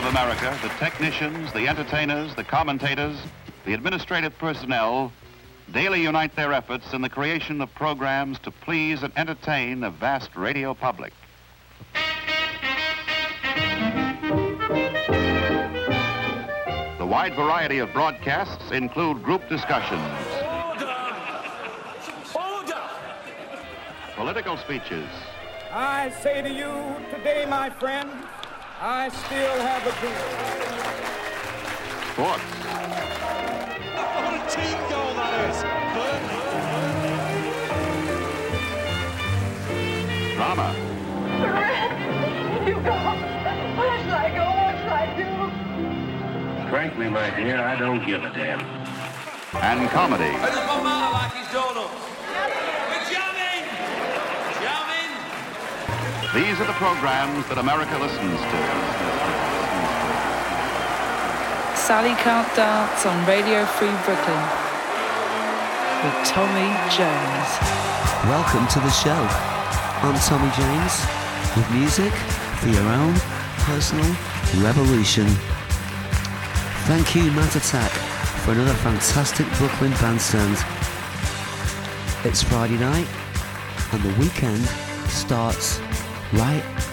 of America, the technicians, the entertainers, the commentators, the administrative personnel daily unite their efforts in the creation of programs to please and entertain a vast radio public. The wide variety of broadcasts include group discussions, political speeches, I say to you today, my friend, I still have a dream. What? What a team goal that is! Burnley. drama, You go. I go? What I do? Frankly, my dear, I don't give a damn. and comedy. How does Bob Marley like his donuts? These are the programs that America listens to. Sally Can't Dance on Radio Free Brooklyn with Tommy Jones. Welcome to the show. I'm Tommy James with music for your own personal revolution. Thank you, Matt Attack, for another fantastic Brooklyn bandstand. It's Friday night and the weekend starts right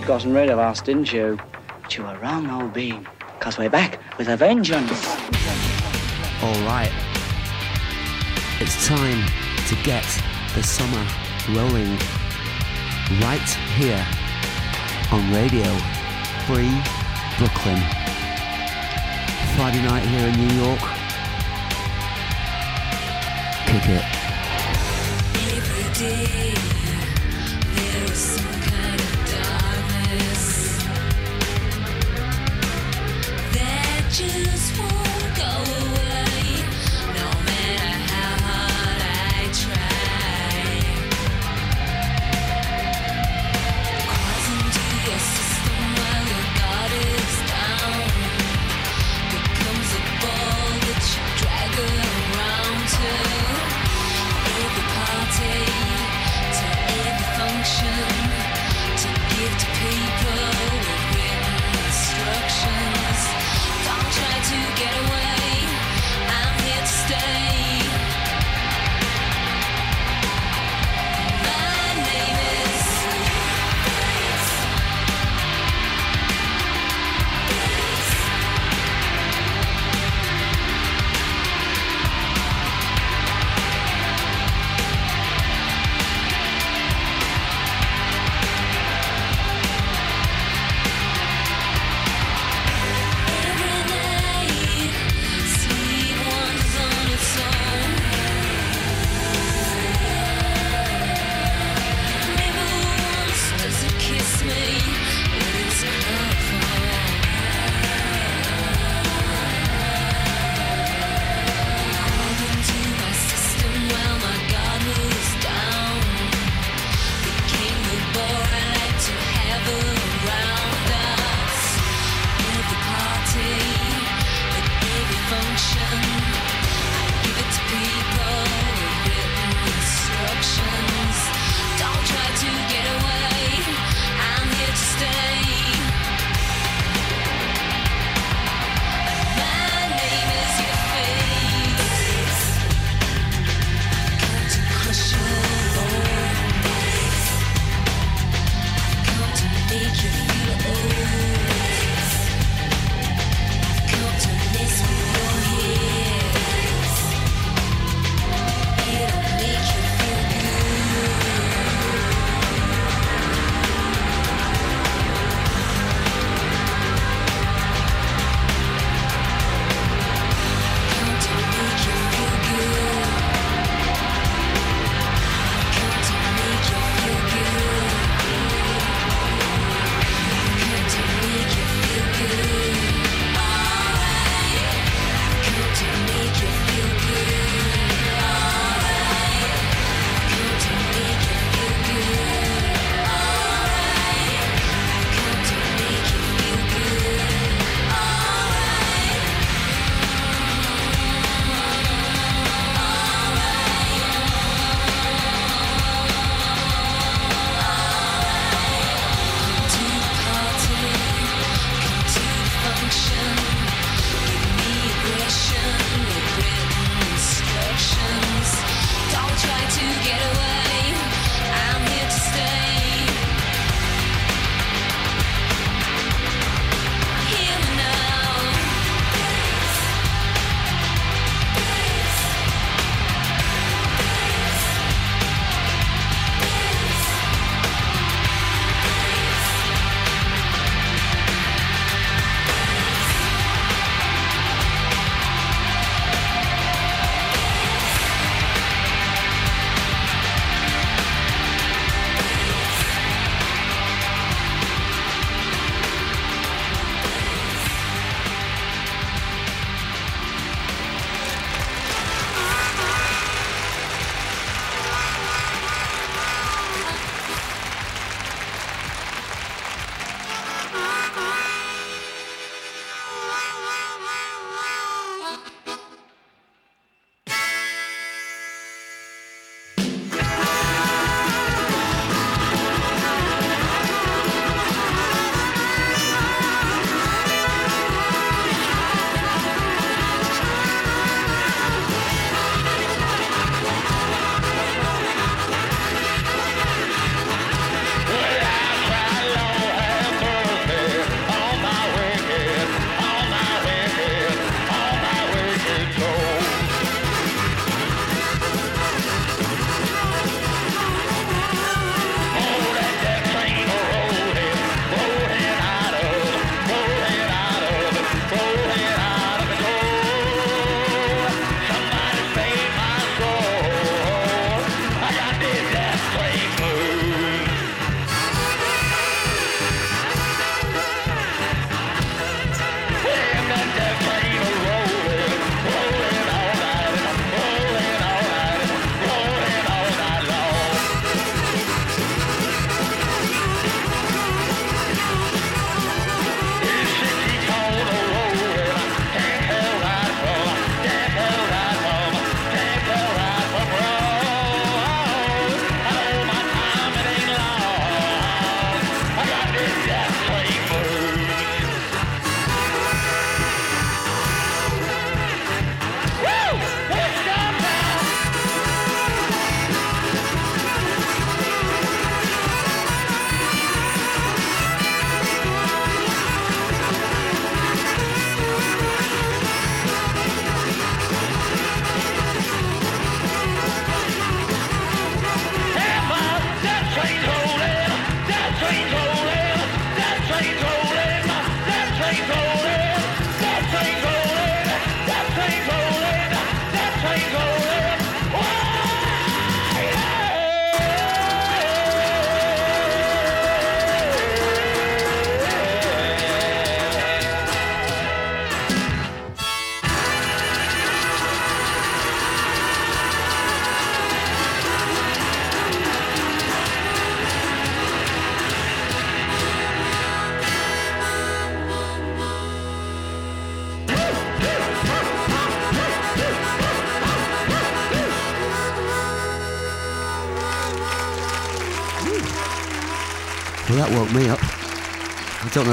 you'd gotten rid of us, didn't you? But you were wrong, old bean, because we're back with a vengeance. All right. It's time to get the summer rolling right here on Radio Free Brooklyn. Friday night here in New York. Kick it.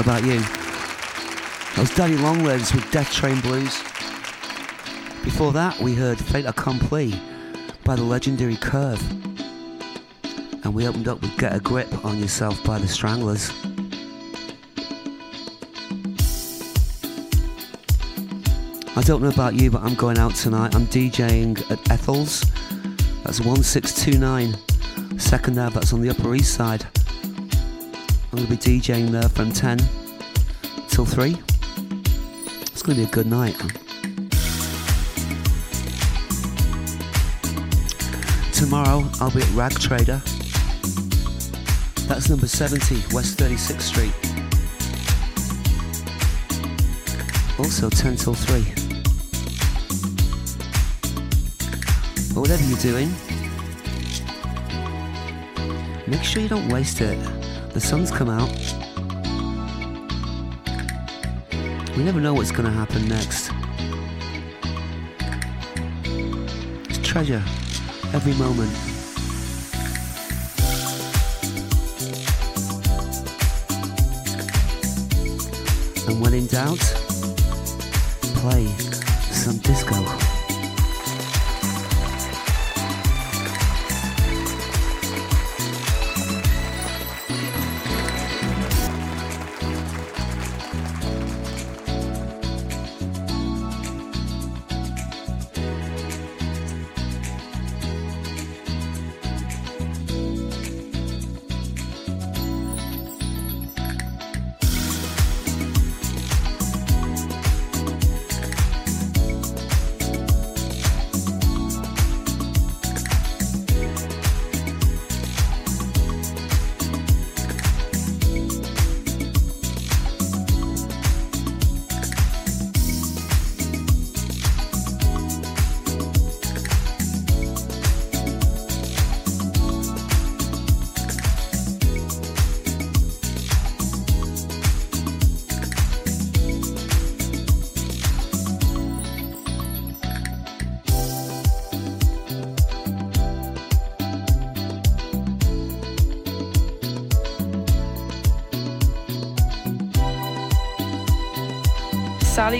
About you. That was Daddy Longlegs with Death Train Blues. Before that, we heard Fait Accompli by the legendary Curve. And we opened up with Get a Grip on Yourself by the Stranglers. I don't know about you, but I'm going out tonight. I'm DJing at Ethel's. That's 1629. Second Ave, that's on the Upper East Side. I'm going to be DJing there from 10 till 3. It's going to be a good night. Tomorrow I'll be at Rag Trader. That's number 70, West 36th Street. Also 10 till 3. But whatever you're doing, make sure you don't waste it. The sun's come out. We never know what's going to happen next. Just treasure every moment. And when in doubt, play some disco.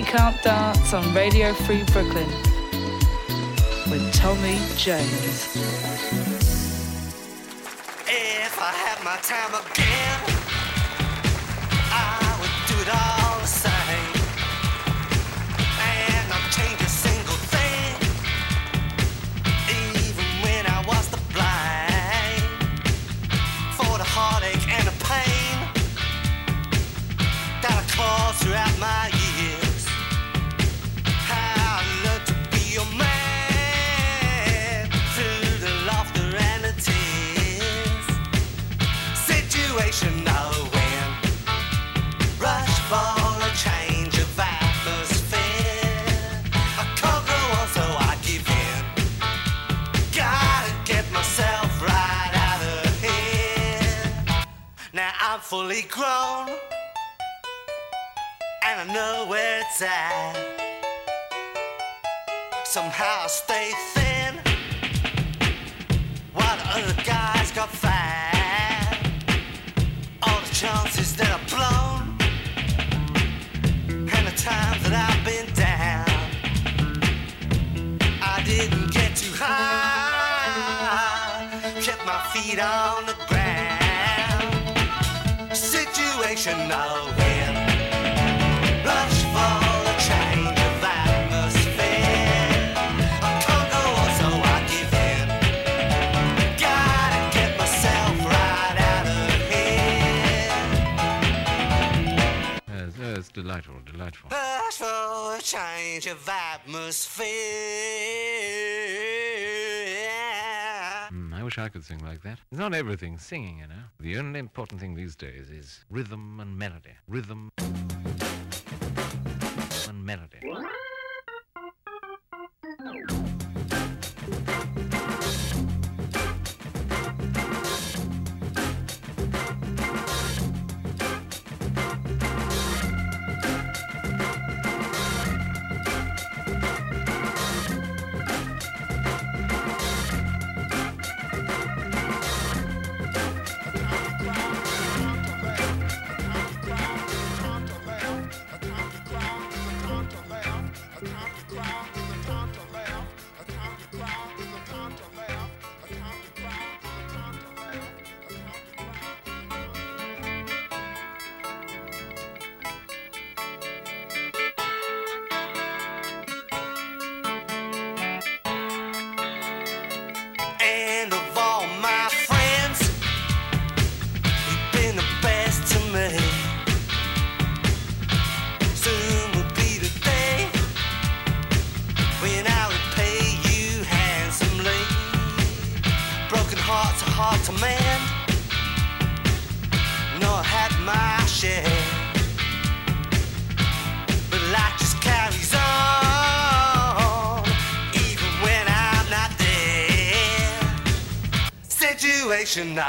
Can't Dance on Radio Free Brooklyn with Tommy Jones. If I had my time again, wish I could sing like that. It's not everything singing, you know. The only important thing these days is rhythm and melody. Rhythm and melody. Situation now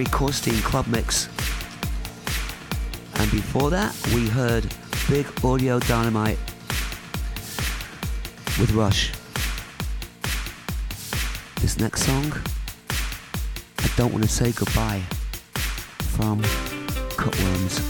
Gary Corstein Club Mix. And before that, we heard Big Audio Dynamite with Rush. This next song, I Don't Want to Say Goodbye from Cut Worms.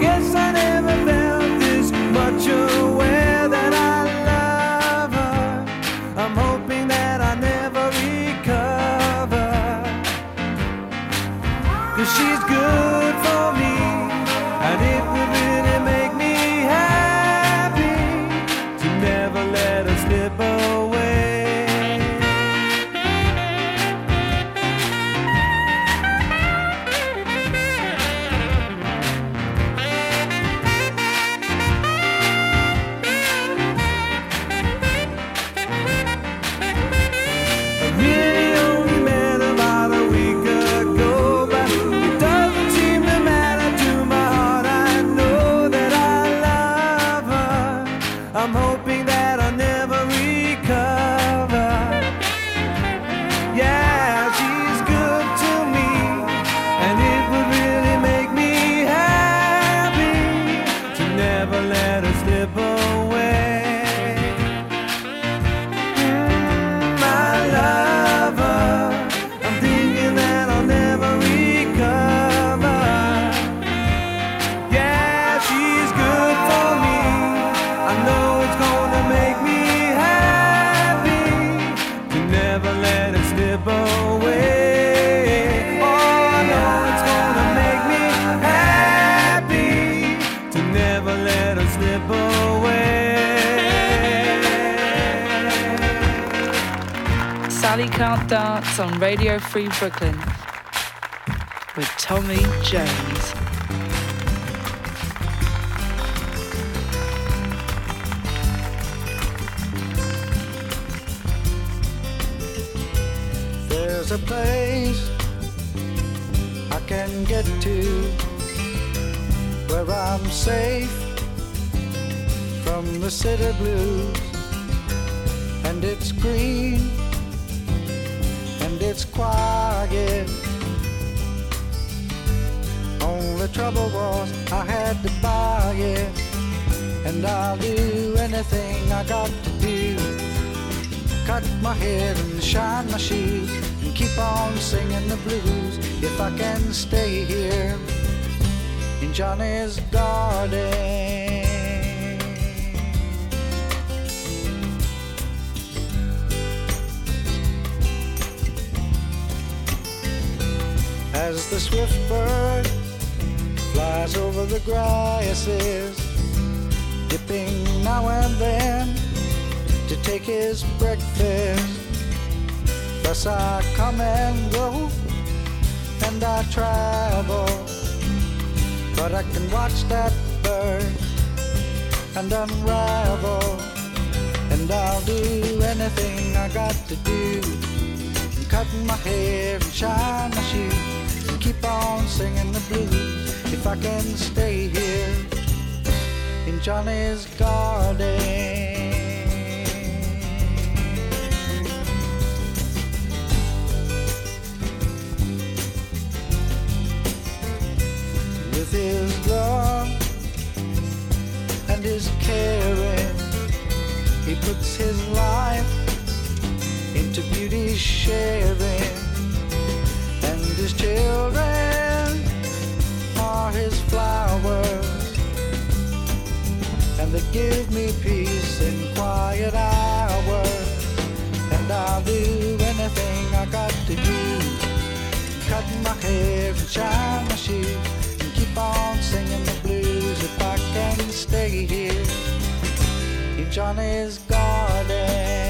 guess I Radio Free Brooklyn with Tommy Jones. my head and shine my shoes and keep on singing the blues if I can stay here in Johnny's garden. As the swift bird flies over the grasses, dipping now and then to take his breakfast. Thus I come and go, and I travel. But I can watch that bird and unravel. And I'll do anything I got to do. And cut my hair and shine my shoes. And keep on singing the blues if I can stay here in Johnny's garden. hair and shine my shoes and keep on singing the blues if I can stay here in Johnny's garden.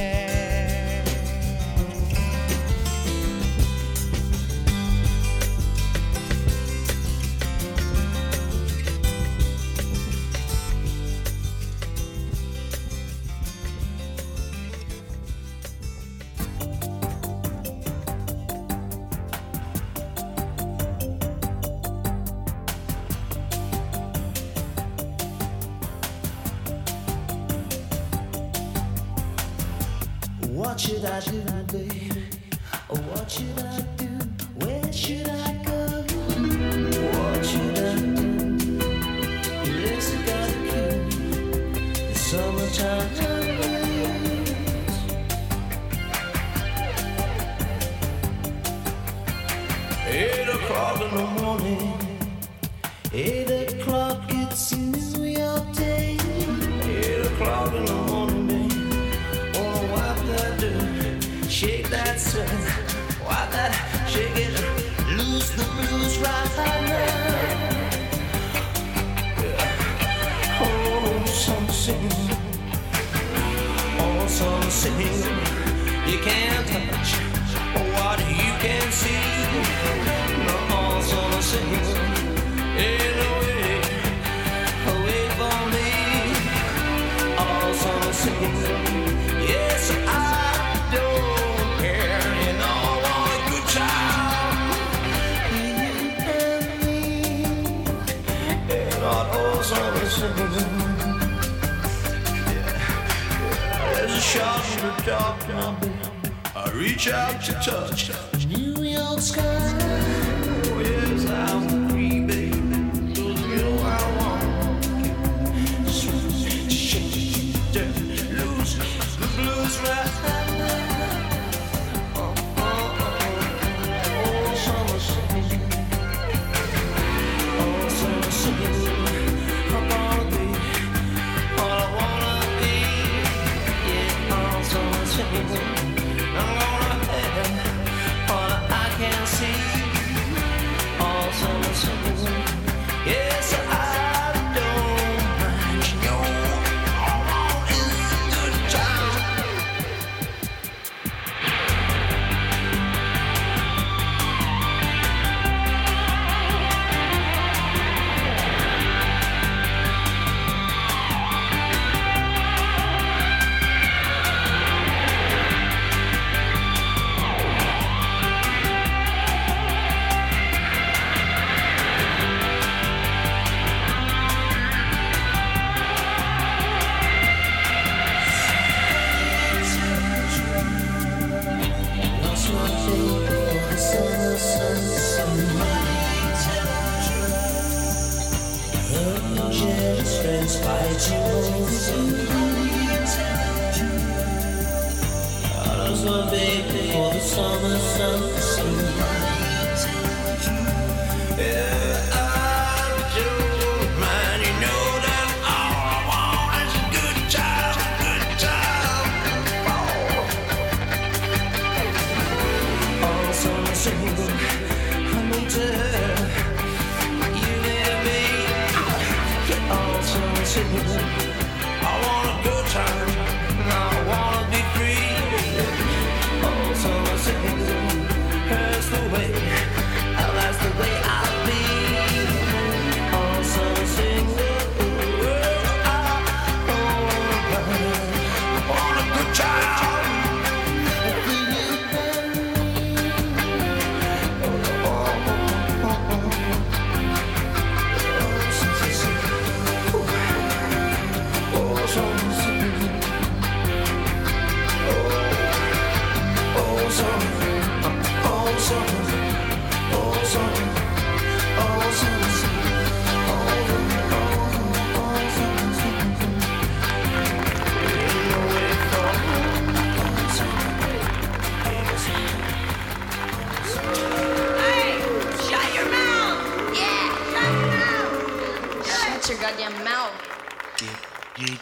Summer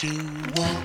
You want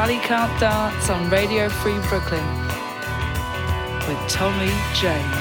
Sally Can't Dance on Radio Free Brooklyn with Tommy James.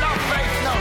No faith, no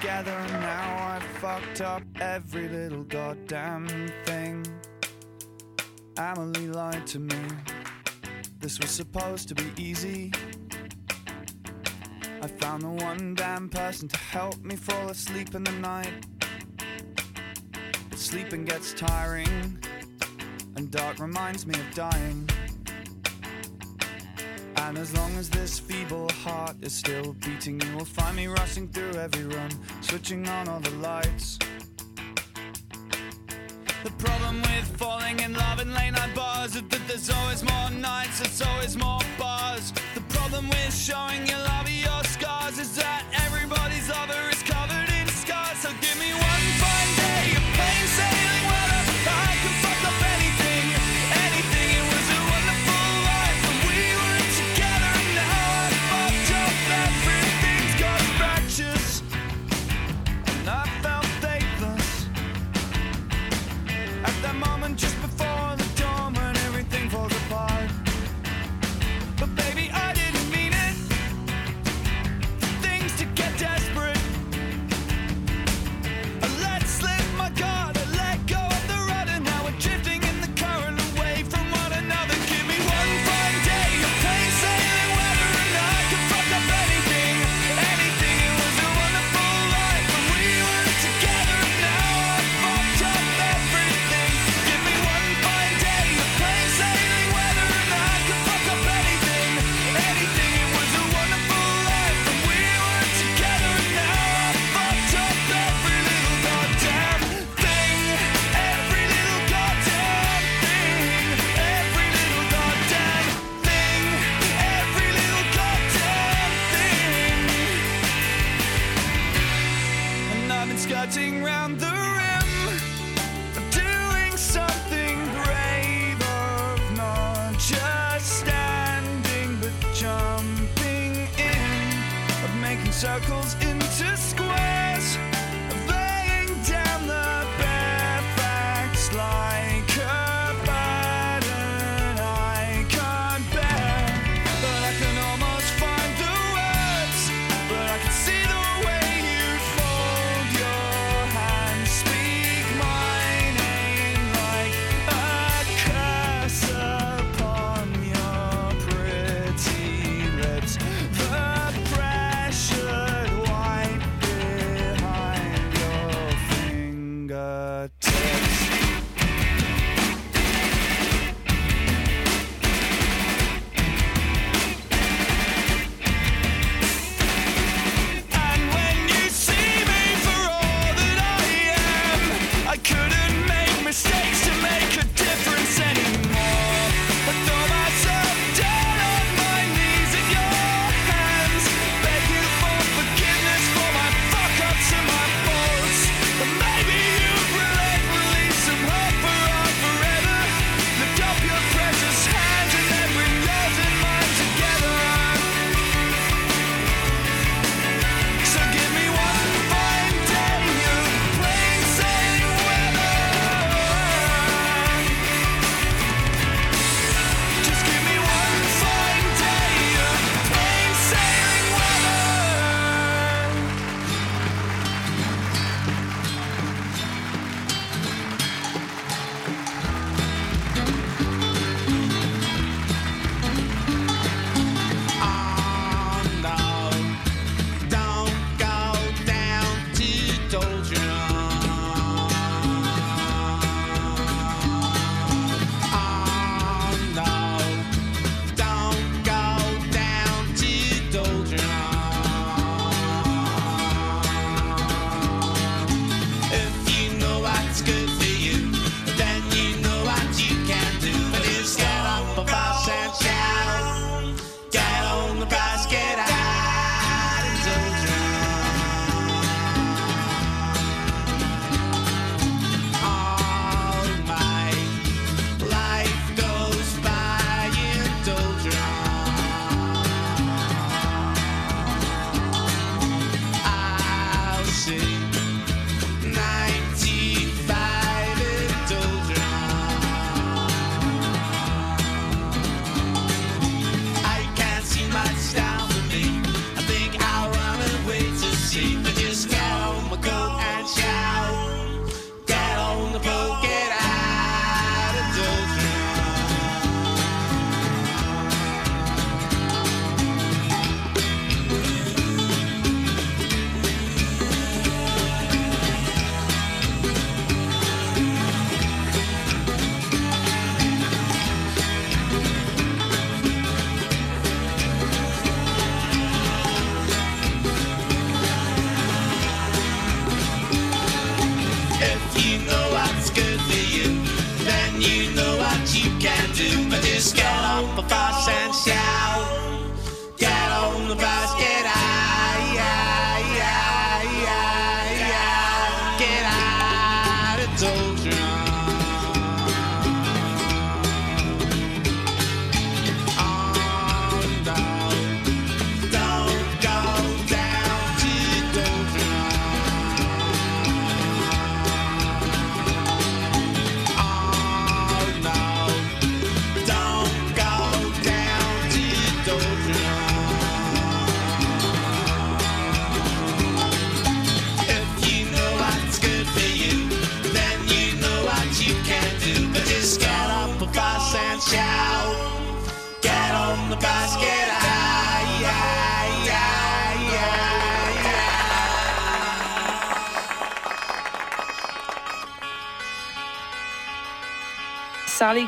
together now I fucked up every little goddamn thing. Emily lied to me. This was supposed to be easy. I found the one damn person to help me fall asleep in the night. But sleeping gets tiring, and dark reminds me of dying. And as long as this feeble heart is still beating, you will find me rushing through every room, switching on all the lights. The problem with falling in love in late night bars is that there's always more nights, there's always more bars. The problem with showing your love your scars is that everybody's other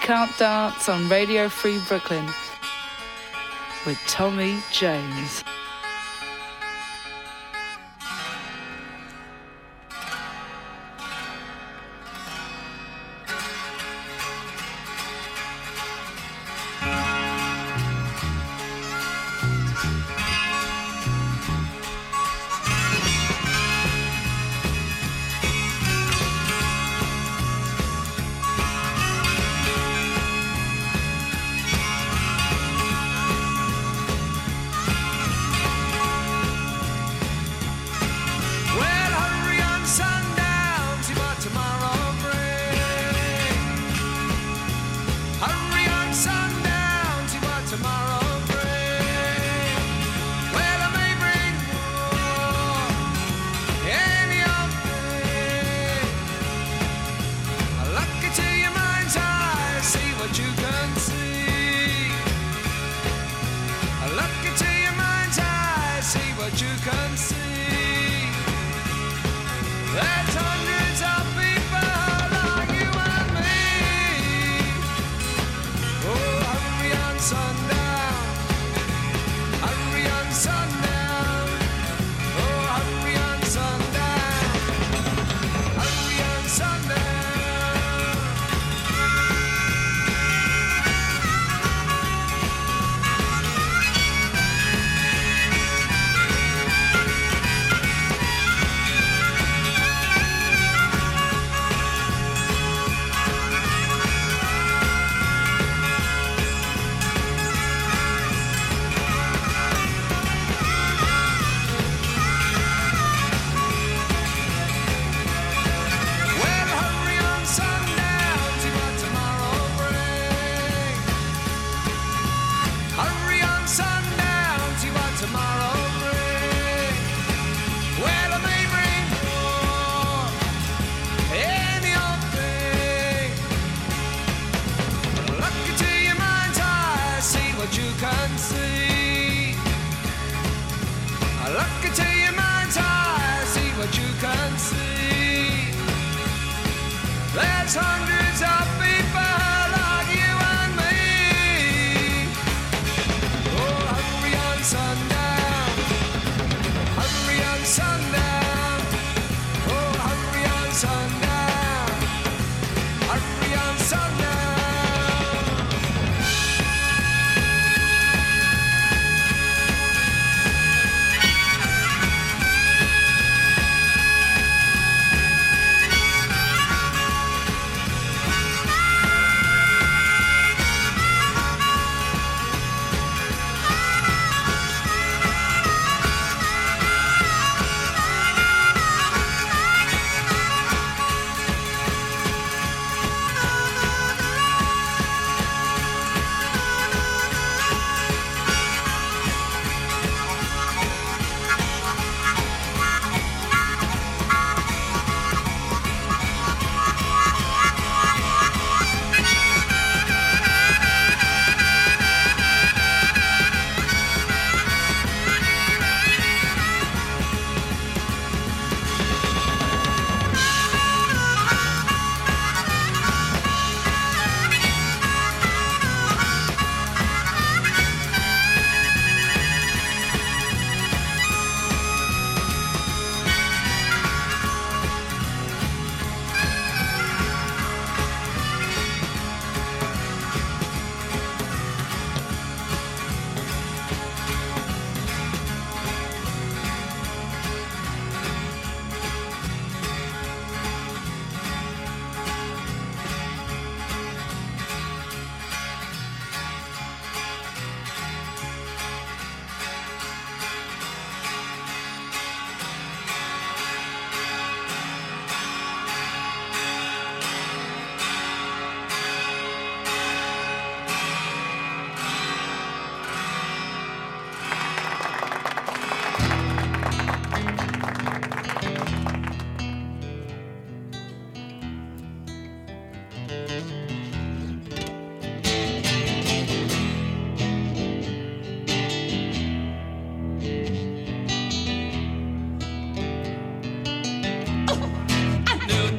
Can't Dance on Radio Free Brooklyn with Tommy Jones. come soon.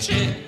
C'è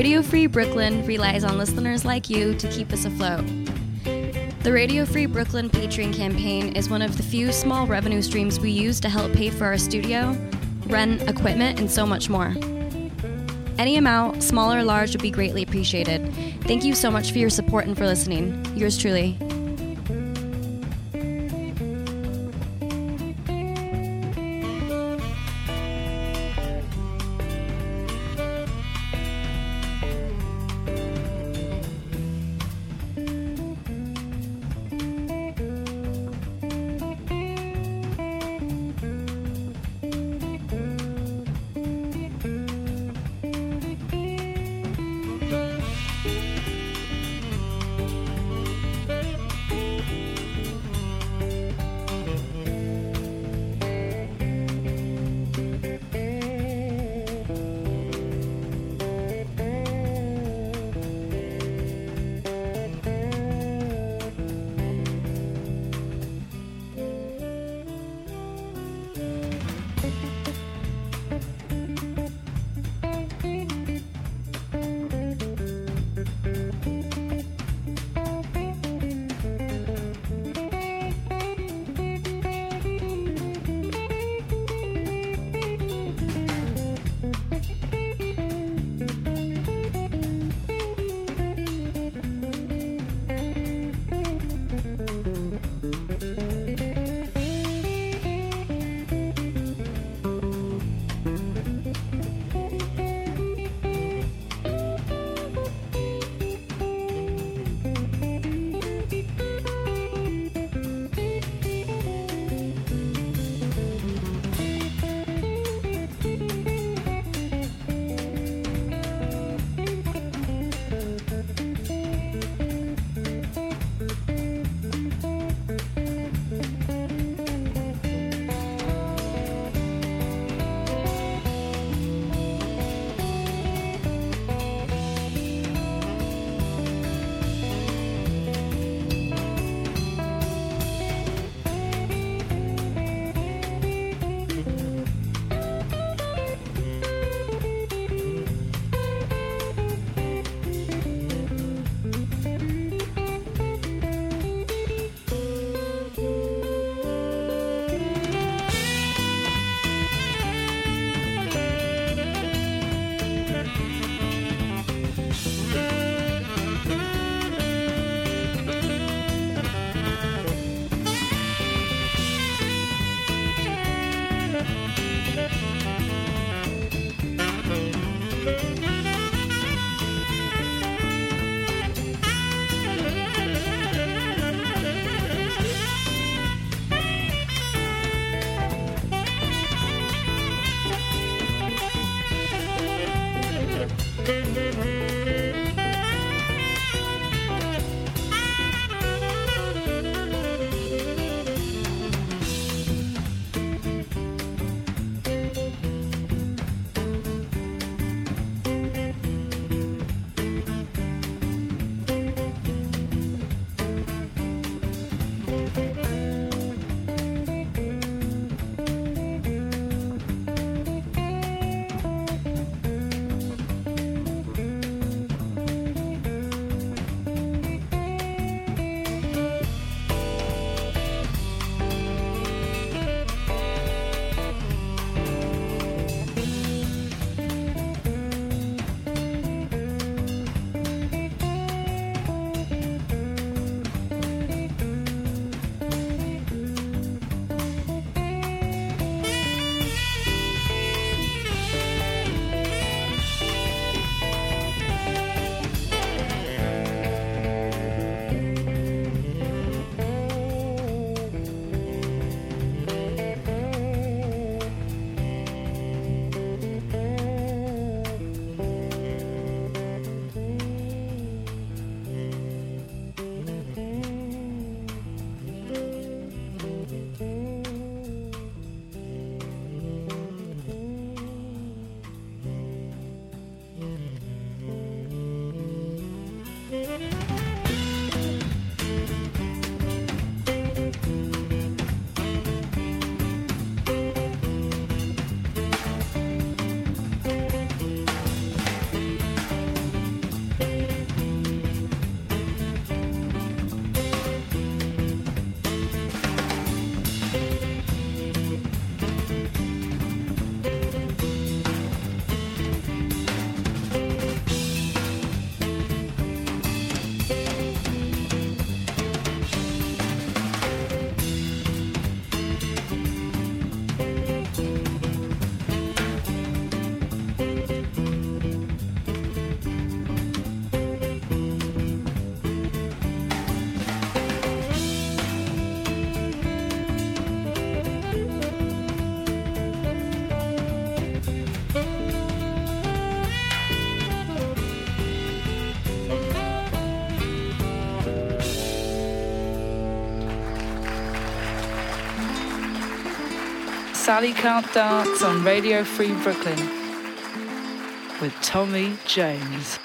Radio Free Brooklyn relies on listeners like you to keep us afloat. The Radio Free Brooklyn Patreon campaign is one of the few small revenue streams we use to help pay for our studio, rent, equipment, and so much more. Any amount, small or large, would be greatly appreciated. Thank you so much for your support and for listening. Yours truly, Sally Can't Dance on Radio Free Brooklyn with Tommy James.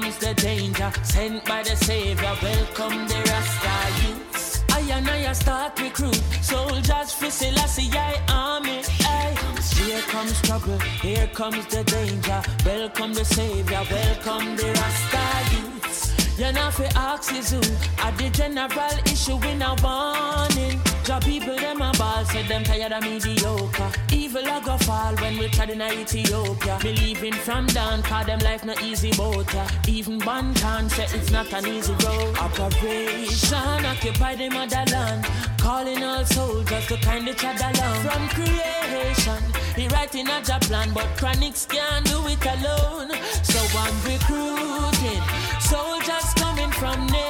Comes the danger. Sent by the Savior, welcome the Rasta youths. I and I start recruit soldiers for Selassie I army. Aye. Here comes trouble, here comes the danger. Welcome the Savior, welcome the Rasta youths. You know fi ask is who At the general issue in a warning Job people them a ball Say them tired of mediocre. Evil a go fall when we tried in Ethiopia. Believing from down Cause them life not easy boat. Even one can it's not an easy road. Operation Occupy the motherland. Calling all soldiers to kind each other along From creation He writing a job plan But Chronixx can't do it alone. So I'm recruiting Soldiers coming from near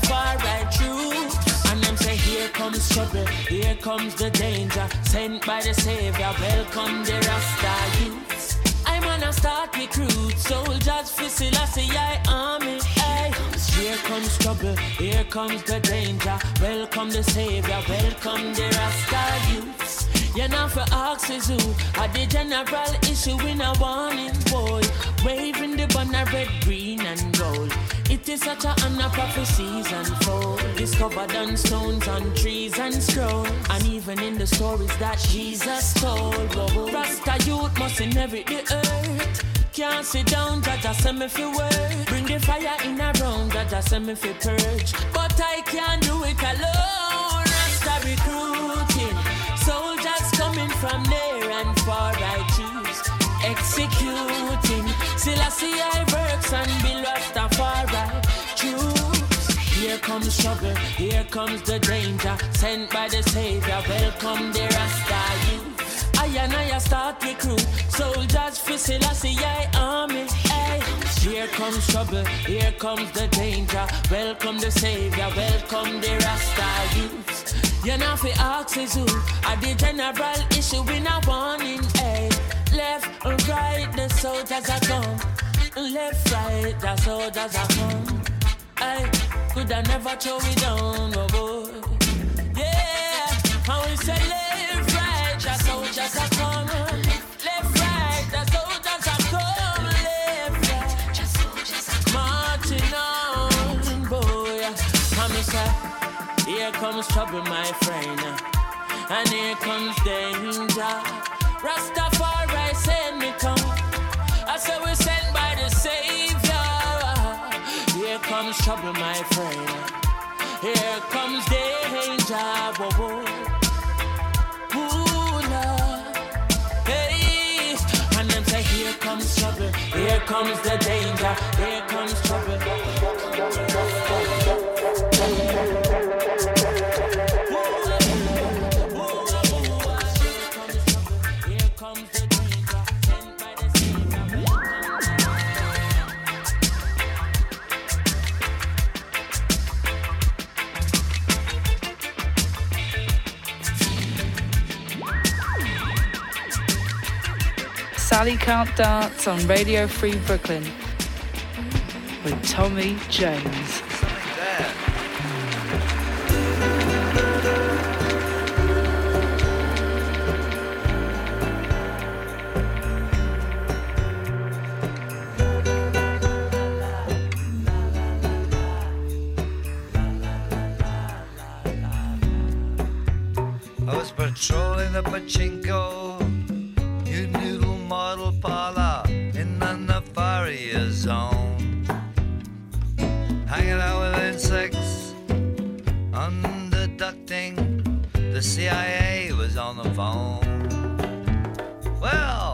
the Rastafari troops And them say here comes trouble Here comes the danger Sent by the Savior Welcome the Rasta youths I'm gonna start recruit soldiers for Selassie I army. Here comes trouble, here comes the danger. Welcome the savior, welcome the Rasta youths. You know for is who At the general issue in a warning boy Waving the banner red, green and gold It is such a honor prophecies unfold Discovered on stones, on trees and scroll And even in the stories that Jesus told. Rasta youth must inherit the earth can't sit down, Jah Jah send me fi work. Bring the fire in a round, Jah Jah send me fi purge. But I can't do it alone. I choose executing. Selassie I works and be Rastafari. Choose. Here comes trouble, here comes the danger. Sent by the Savior, welcome the Rasta youth. I and I start recruit soldiers for Selassie army. Here comes trouble, here comes the danger. Welcome the savior, welcome the Rasta youths. You know fi ask is who at the general issue in a warning. Hey. Left and right, the soldiers are come. Left, right, the soldiers are come. Eh, hey. Could I never throw it down, oh boy. Yeah, how we say left, right, the soldiers are come. Here comes trouble, my friend, and here comes danger. Rastafari send me come. I say we sent by the Savior. Here comes trouble, my friend. Here comes danger. Whoa, whoa. Ooh, Lord. Hey, and them say, here comes trouble. Here comes the danger. Sally Can't Dance on Radio Free Brooklyn with Tommy James. I was patrolling the pachinko immortal parlor in the Nefaria zone. Hanging out with insects, underducting. The CIA was on the phone. Well,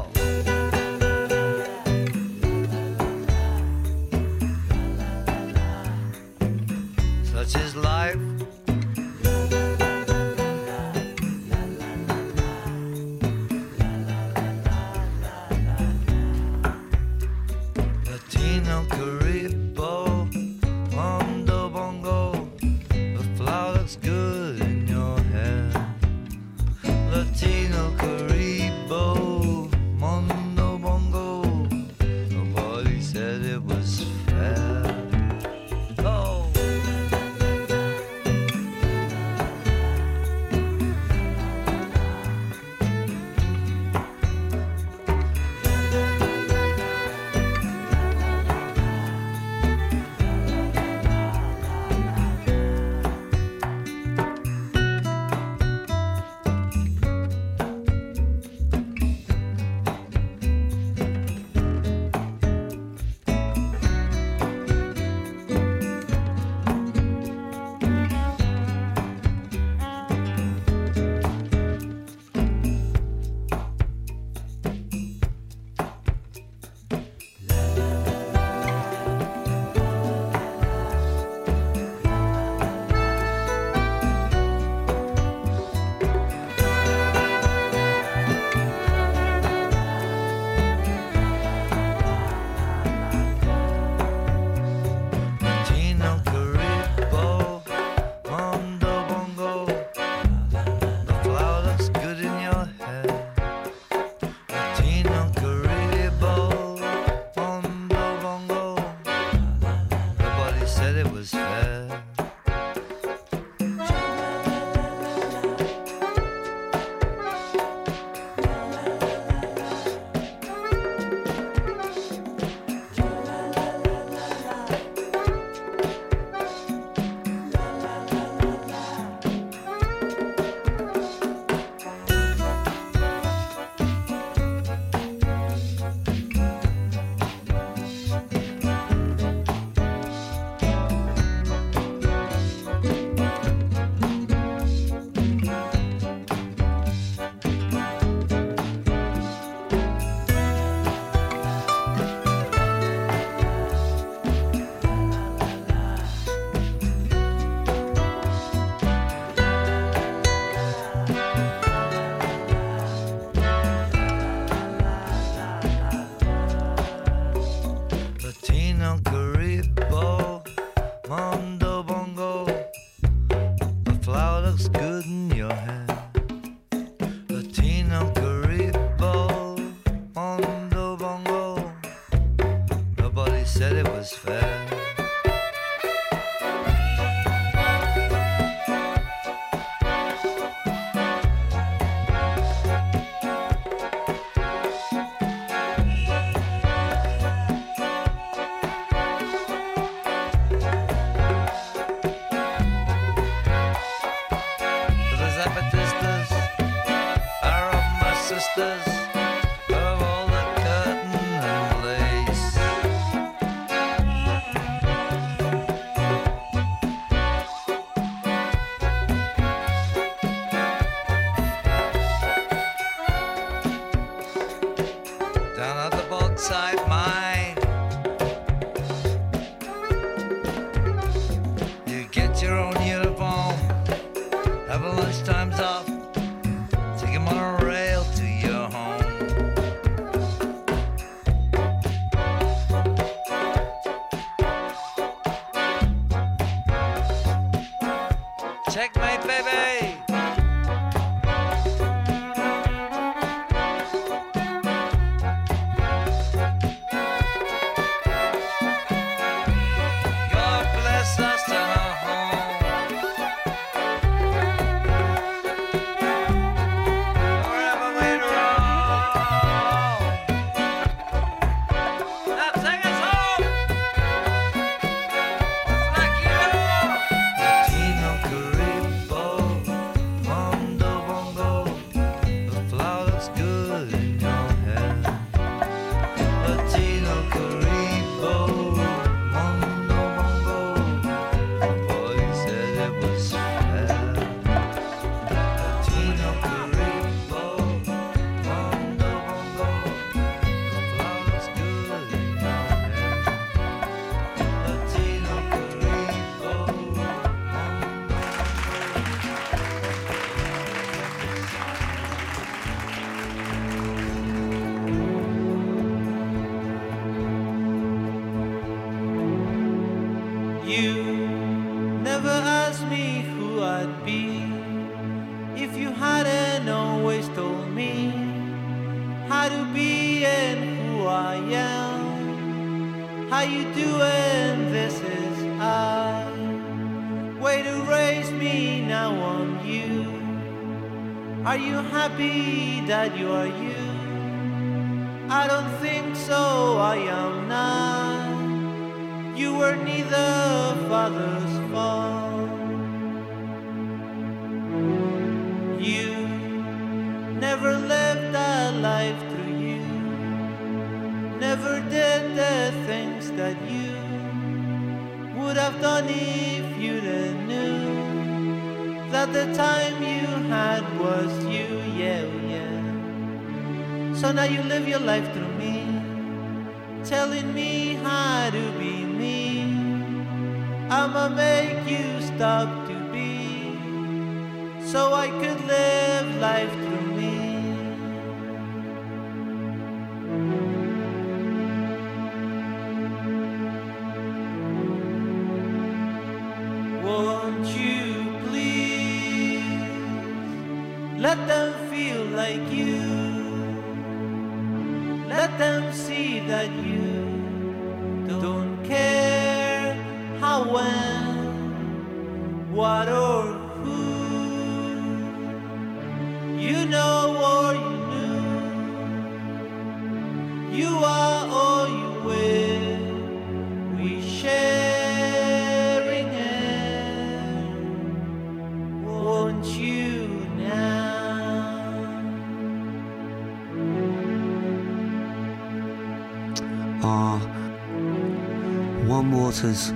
Waters.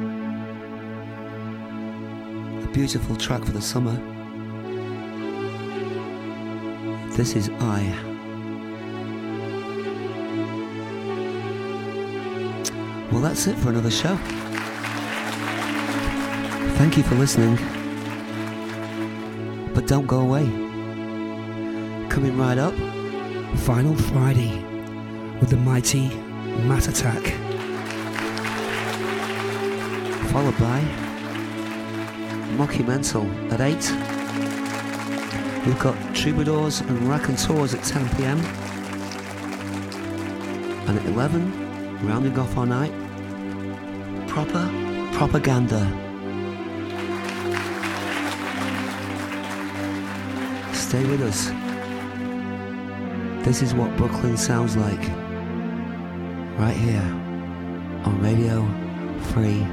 A beautiful track for the summer. This is I. Well, that's it for another show. Thank you for listening. But don't go away. Coming right up, Final Friday with the mighty Matt Attack. Followed by Mockumental at 8. We've got Troubadours and Raconteurs at 10 pm. And at 11, rounding off our night, proper propaganda. Stay with us. This is what Brooklyn sounds like. Right here on Radio Free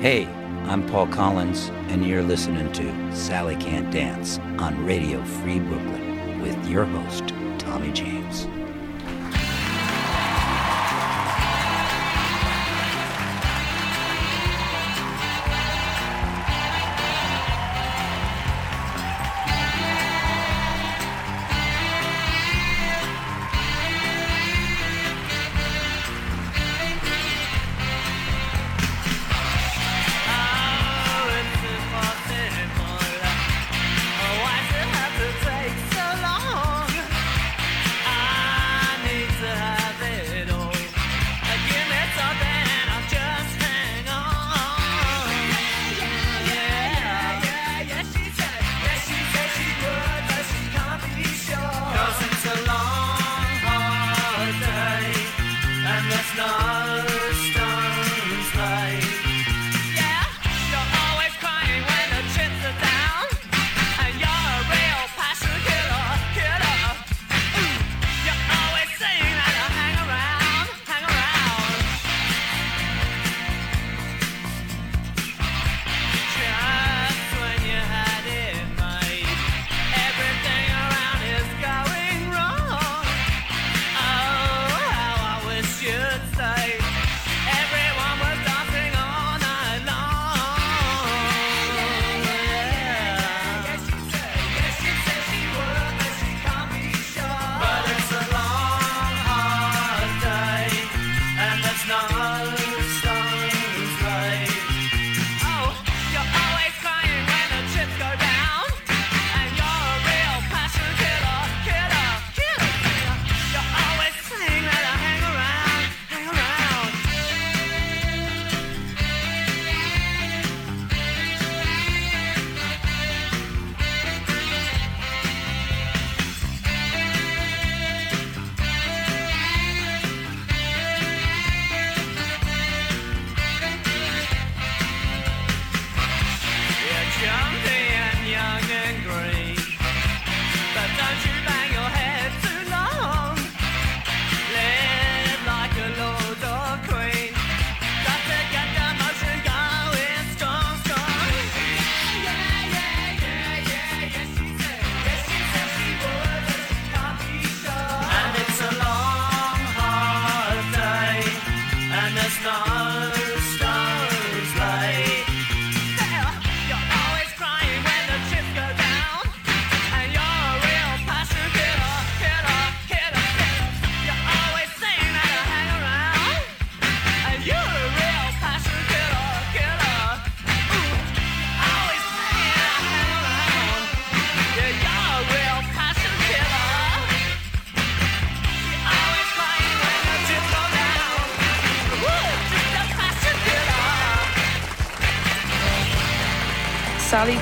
Hey, I'm Paul Collins, and you're listening to Sally Can't Dance on Radio Free Brooklyn with your host, Tommy James.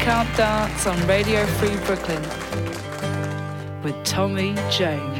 Can't Dance on Radio Free Brooklyn with Tommy James.